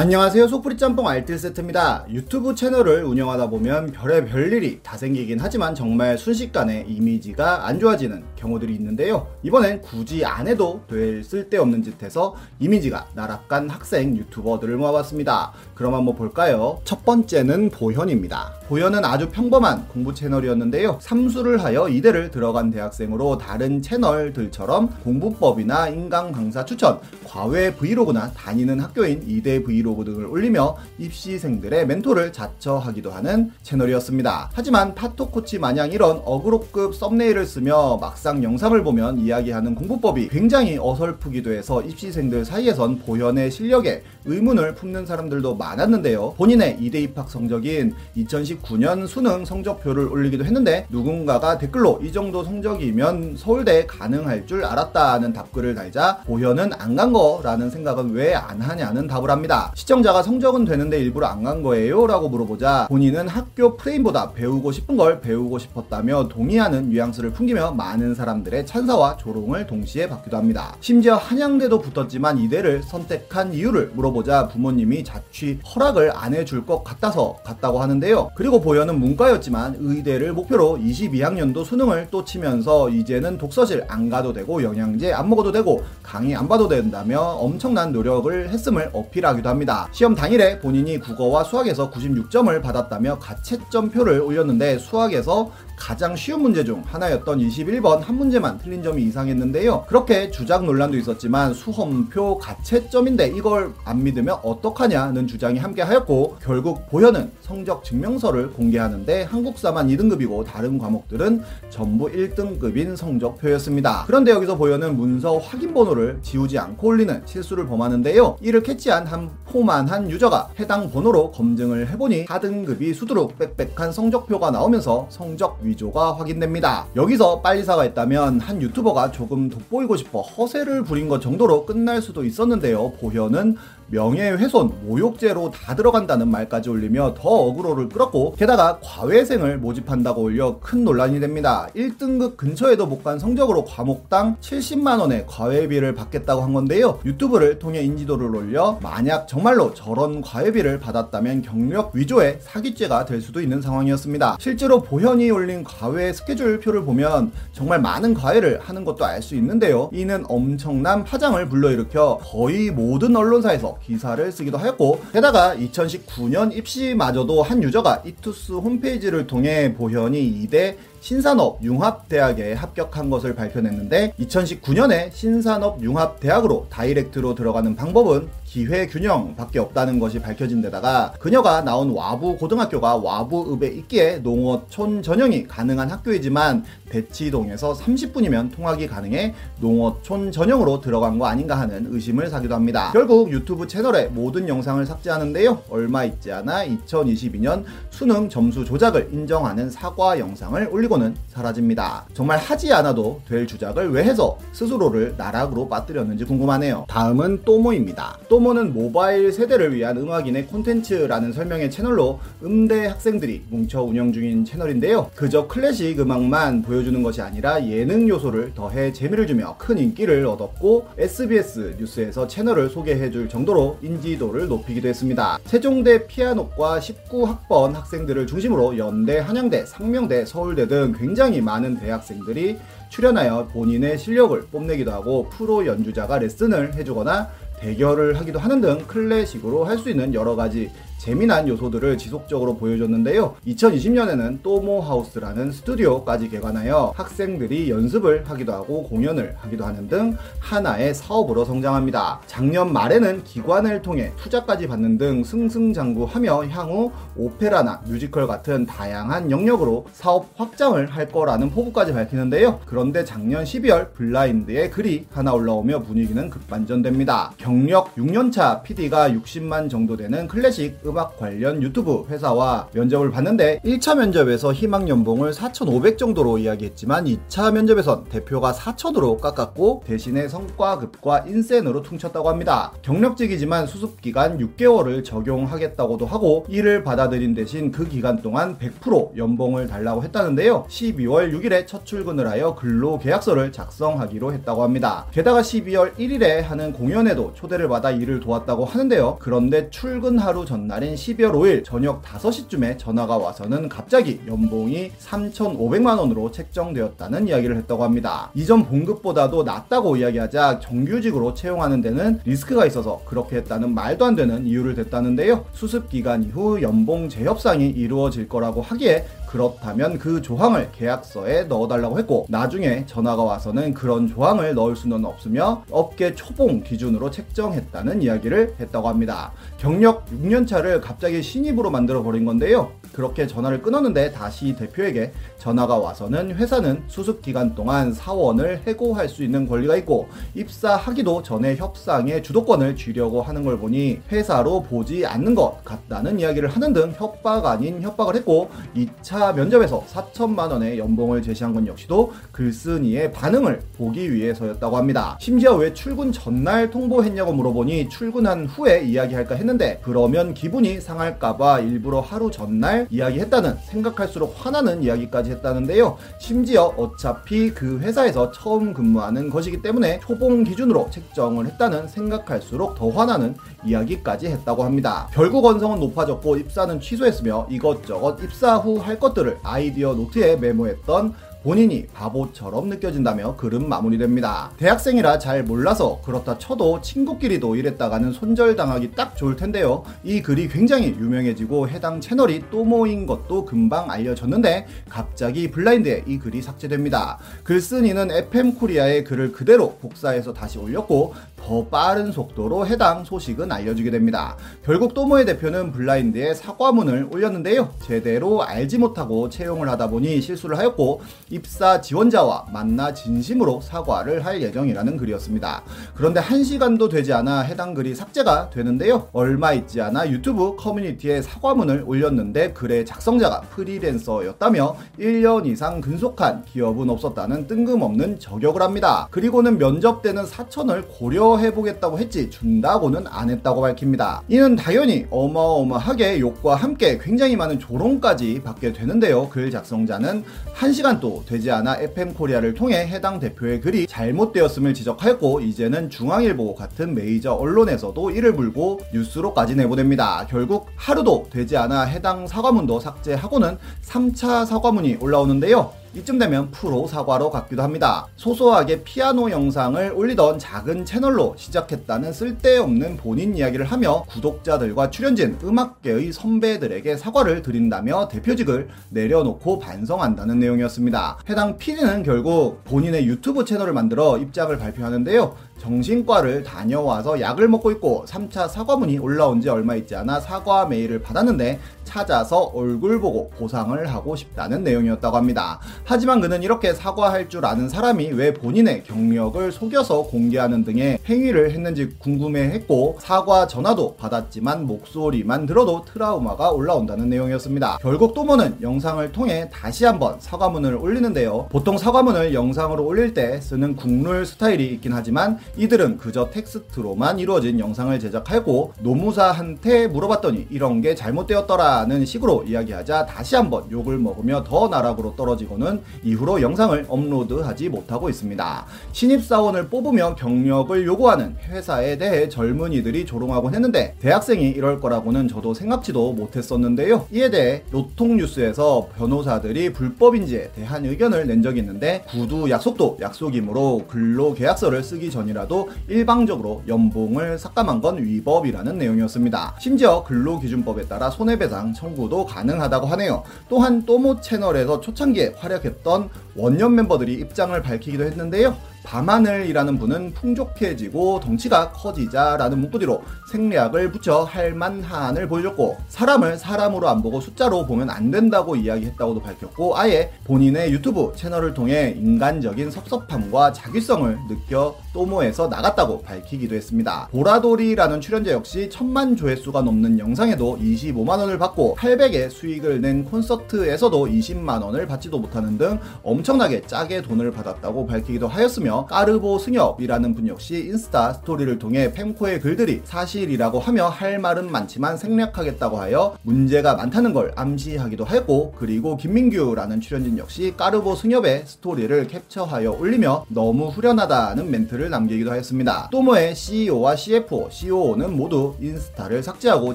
안녕하세요. 소프리 짬뽕 알뜰 세트입니다. 유튜브 채널을 운영하다 보면 별의 별 일이 다 생기긴 하지만 정말 순식간에 이미지가 안 좋아지는 경우들이 있는데요. 이번엔 굳이 안 해도 될 쓸데없는 짓해서 이미지가 나락간 학생 유튜버들을 모아봤습니다. 그럼 한번 볼까요? 첫 번째는 보현입니다. 보현은 아주 평범한 공부 채널이었는데요. 삼수를 하여 이대를 들어간 대학생으로 다른 채널들처럼 공부법이나 인강 강사 추천 과외 브이로그나 다니는 학교인 이대 브이로그 등을 올리며 입시생들의 멘토를 자처하기도 하는 채널이었습니다. 하지만 파토코치 마냥 이런 어그로급 썸네일을 쓰며 막상 영상을 보면 이야기하는 공부법이 굉장히 어설프기도 해서 입시생들 사이에선 보현의 실력에 의문을 품는 사람들도 많았는데요. 본인의 이대 입학 성적인 2019년 수능 성적표를 올리기도 했는데 누군가가 댓글로 이 정도 성적이면 서울대 가능할 줄 알았다는 답글을 달자 보현은 안 간 거라는 생각은 왜 안 하냐는 답을 합니다. 시청자가 성적은 되는데 일부러 안 간 거예요? 라고 물어보자 본인은 학교 프레임보다 배우고 싶은 걸 배우고 싶었다며 동의하는 뉘앙스를 풍기며 많은 사람들의 찬사와 조롱을 동시에 받기도 합니다. 심지어 한양대도 붙었지만 이대를 선택한 이유를 물어보자 부모님이 자취 허락을 안 해줄 것 같아서 갔다고 하는데요. 그리고 보여는 문과였지만 의대를 목표로 22학년도 수능을 또 치면서 이제는 독서실 안 가도 되고 영양제 안 먹어도 되고 강의 안 봐도 된다며 엄청난 노력을 했음을 어필하기도 합니다. 시험 당일에 본인이 국어와 수학에서 96점을 받았다며 가채점표를 올렸는데 수학에서 가장 쉬운 문제 중 하나였던 21번 한 문제만 틀린 점이 이상했는데요. 그렇게 주작 논란도 있었지만 수험표 가채점인데 이걸 안 믿으면 어떡하냐는 주장이 함께 하였고 결국 보현은 성적 증명서를 공개하는데 한국사만 2등급이고 다른 과목들은 전부 1등급인 성적표였습니다. 그런데 여기서 보현은 문서 확인 번호를 지우지 않고 올리는 실수를 범하는데요. 이를 캐치한 한 포만한 유저가 해당 번호로 검증을 해보니 4등급이 수두룩 빽빽한 성적표가 나오면서 성적 위조가 확인됩니다. 여기서 빨리 사과했다 면 한 유튜버가 조금 돋보이고 싶어 허세를 부린 것 정도로 끝날 수도 있었는데요. 보현은 명예훼손, 모욕죄로 다 들어간다는 말까지 올리며 더 어그로를 끌었고 게다가 과외생을 모집한다고 올려 큰 논란이 됩니다. 1등급 근처에도 못 간 성적으로 과목당 70만원의 과외비를 받겠다고 한 건데요. 유튜브를 통해 인지도를 올려 만약 정말로 저런 과외비를 받았다면 경력 위조의 사기죄가 될 수도 있는 상황이었습니다. 실제로 보현이 올린 과외 스케줄표를 보면 정말 많은 과외를 하는 것도 알 수 있는데요. 이는 엄청난 파장을 불러일으켜 거의 모든 언론사에서 기사를 쓰기도 하였고 게다가 2019년 입시마저도 한 유저가 이투스 홈페이지를 통해 보현이 이대 신산업 융합대학에 합격한 것을 발표했는데 2019년에 신산업 융합대학으로 다이렉트로 들어가는 방법은 기회 균형밖에 없다는 것이 밝혀진 데다가 그녀가 나온 와부 고등학교가 와부읍에 있기에 농어촌 전형이 가능한 학교이지만 대치동에서 30분이면 통학이 가능해 농어촌 전형으로 들어간 거 아닌가 하는 의심을 사기도 합니다. 결국 유튜브 채널에 모든 영상을 삭제하는데요. 얼마 있지 않아 2022년 수능 점수 조작을 인정하는 사과 영상을 올리고는 사라집니다. 정말 하지 않아도 될 주작을 왜 해서 스스로를 나락으로 빠뜨렸는지 궁금하네요. 다음은 또모입니다. 또 소모는 모바일 세대를 위한 음악인의 콘텐츠라는 설명의 채널로 음대 학생들이 뭉쳐 운영 중인 채널인데요. 그저 클래식 음악만 보여주는 것이 아니라 예능 요소를 더해 재미를 주며 큰 인기를 얻었고 SBS 뉴스에서 채널을 소개해줄 정도로 인지도를 높이기도 했습니다. 세종대 피아노과 19학번 학생들을 중심으로 연대, 한양대, 상명대, 서울대 등 굉장히 많은 대학생들이 출연하여 본인의 실력을 뽐내기도 하고 프로 연주자가 레슨을 해주거나 대결을 하기도 하는 등 클래식으로 할 수 있는 여러 가지 재미난 요소들을 지속적으로 보여줬는데요. 2020년에는 또모하우스라는 스튜디오까지 개관하여 학생들이 연습을 하기도 하고 공연을 하기도 하는 등 하나의 사업으로 성장합니다. 작년 말에는 기관을 통해 투자까지 받는 등 승승장구하며 향후 오페라나 뮤지컬 같은 다양한 영역으로 사업 확장을 할 거라는 포부까지 밝히는데요. 그런데 작년 12월 블라인드에 글이 하나 올라오며 분위기는 급반전됩니다. 경력 6년차 PD가 60만 정도 되는 클래식 음악 관련 유튜브 회사와 면접을 봤는데 1차 면접에서 희망 연봉을 4,500 정도로 이야기했지만 2차 면접에선 대표가 4,000으로 깎았고 대신에 성과급과 인센으로 퉁쳤다고 합니다. 경력직이지만 수습 기간 6개월을 적용하겠다고도 하고 이를 받아들인 대신 그 기간 동안 100% 연봉을 달라고 했다는데요. 12월 6일에 첫 출근을 하여 근로계약서를 작성하기로 했다고 합니다. 게다가 12월 1일에 하는 공연에도 초대를 받아 일을 도왔다고 하는데요. 그런데 출근 하루 전 날인 12월 5일 저녁 5시쯤에 전화가 와서는 갑자기 연봉이 3,500만원으로 책정되었다는 이야기를 했다고 합니다. 이전 봉급보다도 낮다고 이야기하자 정규직으로 채용하는 데는 리스크가 있어서 그렇게 했다는 말도 안 되는 이유를 댔다는데요. 수습 기간 이후 연봉 재협상이 이루어질 거라고 하기에 그렇다면 그 조항을 계약서에 넣어달라고 했고 나중에 전화가 와서는 그런 조항을 넣을 수는 없으며 업계 초봉 기준으로 책정했다는 이야기를 했다고 합니다. 경력 6년차를 갑자기 신입으로 만들어 버린 건데요. 그렇게 전화를 끊었는데 다시 대표에게 전화가 와서는 회사는 수습 기간 동안 사원을 해고할 수 있는 권리가 있고 입사하기도 전에 협상의 주도권을 쥐려고 하는 걸 보니 회사로 보지 않는 것 같다는 이야기를 하는 등 협박 아닌 협박을 했고 2차 면접에서 4천만 원의 연봉을 제시한 건 역시도 글쓴이의 반응을 보기 위해서였다고 합니다. 심지어 왜 출근 전날 통보했냐고 물어보니 출근한 후에 이야기할까 했는데 그러면 기분이 상할까봐 일부러 하루 전날 이야기했다는 생각할수록 화나는 이야기까지 했다는데요. 심지어 어차피 그 회사에서 처음 근무하는 것이기 때문에 초봉 기준으로 책정을 했다는 생각할수록 더 화나는 이야기까지 했다고 합니다. 결국 원성은 높아졌고 입사는 취소했으며 이것저것 입사 후 할 것 들을 아이디어 노트에 메모했던 본인이 바보처럼 느껴진다며 글은 마무리됩니다. 대학생이라 잘 몰라서 그렇다 쳐도 친구끼리도 이랬다가는 손절당하기 딱 좋을 텐데요. 이 글이 굉장히 유명해지고 해당 채널이 또모인 것도 금방 알려졌는데 갑자기 블라인드에 이 글이 삭제됩니다. 글쓴이는 FM 코리아의 글을 그대로 복사해서 다시 올렸고 더 빠른 속도로 해당 소식은 알려지게 됩니다. 결국 또모의 대표는 블라인드에 사과문을 올렸는데요. 제대로 알지 못하고 채용을 하다 보니 실수를 하였고 입사 지원자와 만나 진심으로 사과를 할 예정이라는 글이었습니다. 그런데 1시간도 되지 않아 해당 글이 삭제가 되는데요. 얼마 있지 않아 유튜브 커뮤니티에 사과문을 올렸는데 글의 작성자가 프리랜서였다며 1년 이상 근속한 기업은 없었다는 뜬금없는 저격을 합니다. 그리고는 면접 때는 4천을 고려해보겠다고 했지 준다고는 안 했다고 밝힙니다. 이는 당연히 어마어마하게 욕과 함께 굉장히 많은 조롱까지 받게 되는데요. 글 작성자는 1시간 도 되지 않아 FM 코리아를 통해 해당 대표의 글이 잘못되었음을 지적하였고 이제는 중앙일보 같은 메이저 언론에서도 이를 물고 뉴스로까지 내보냅니다. 결국 하루도 되지 않아 해당 사과문도 삭제하고는 3차 사과문이 올라오는데요. 이쯤 되면 프로 사과러 같기도 합니다. 소소하게 피아노 영상을 올리던 작은 채널로 시작했다는 쓸데없는 본인 이야기를 하며 구독자들과 출연진, 음악계의 선배들에게 사과를 드린다며 대표직을 내려놓고 반성한다는 내용이었습니다. 해당 PD는 결국 본인의 유튜브 채널을 만들어 입장을 발표하는데요. 정신과를 다녀와서 약을 먹고 있고 3차 사과문이 올라온 지 얼마 있지 않아 사과 메일을 받았는데 찾아서 얼굴 보고 보상을 하고 싶다는 내용이었다고 합니다. 하지만 그는 이렇게 사과할 줄 아는 사람이 왜 본인의 경력을 속여서 공개하는 등의 행위를 했는지 궁금해했고 사과 전화도 받았지만 목소리만 들어도 트라우마가 올라온다는 내용이었습니다. 결국 또모는 영상을 통해 다시 한번 사과문을 올리는데요. 보통 사과문을 영상으로 올릴 때 쓰는 국룰 스타일이 있긴 하지만 이들은 그저 텍스트로만 이루어진 영상을 제작하고 노무사한테 물어봤더니 이런 게 잘못되었더라 는 식으로 이야기하자 다시 한번 욕을 먹으며 더 나락으로 떨어지고는 이후로 영상을 업로드하지 못하고 있습니다. 신입사원을 뽑으며 경력을 요구하는 회사에 대해 젊은이들이 조롱하곤 했는데 대학생이 이럴 거라고는 저도 생각지도 못했었는데요. 이에 대해 로통뉴스에서 변호사들이 불법인지에 대한 의견을 낸 적이 있는데 구두 약속도 약속이므로 근로계약서를 쓰기 전이라도 일방적으로 연봉을 삭감한 건 위법이라는 내용이었습니다. 심지어 근로기준법에 따라 손해배상 청구도 가능하다고 하네요. 또한 또모 채널에서 초창기에 활약했던 원년 멤버들이 입장을 밝히기도 했는데요. 밤하늘이라는 분은 풍족해지고 덩치가 커지자라는 문구뒤로 생략을 붙여 할만한을 보여줬고 사람을 사람으로 안 보고 숫자로 보면 안 된다고 이야기했다고도 밝혔고 아예 본인의 유튜브 채널을 통해 인간적인 섭섭함과 자기성을 느껴 또모에서 나갔다고 밝히기도 했습니다. 보라돌이라는 출연자 역시 천만 조회수가 넘는 영상에도 25만원을 받고 800의 수익을 낸 콘서트에서도 20만원을 받지도 못하는 등 엄청나게 짜게 돈을 받았다고 밝히기도 하였으며 까르보 승엽이라는 분 역시 인스타 스토리를 통해 펜코의 글들이 사실이라고 하며 할 말은 많지만 생략하겠다고 하여 문제가 많다는 걸 암시하기도 했고 그리고 김민규라는 출연진 역시 까르보 승엽의 스토리를 캡처하여 올리며 너무 후련하다는 멘트를 남기기도 하였습니다. 또모의 CEO와 CFO, COO는 모두 인스타를 삭제하고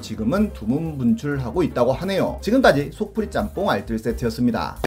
지금은 두문 분출하고 있다고 하네요. 지금까지 속풀이 짬뽕 알뜰 세트였습니다.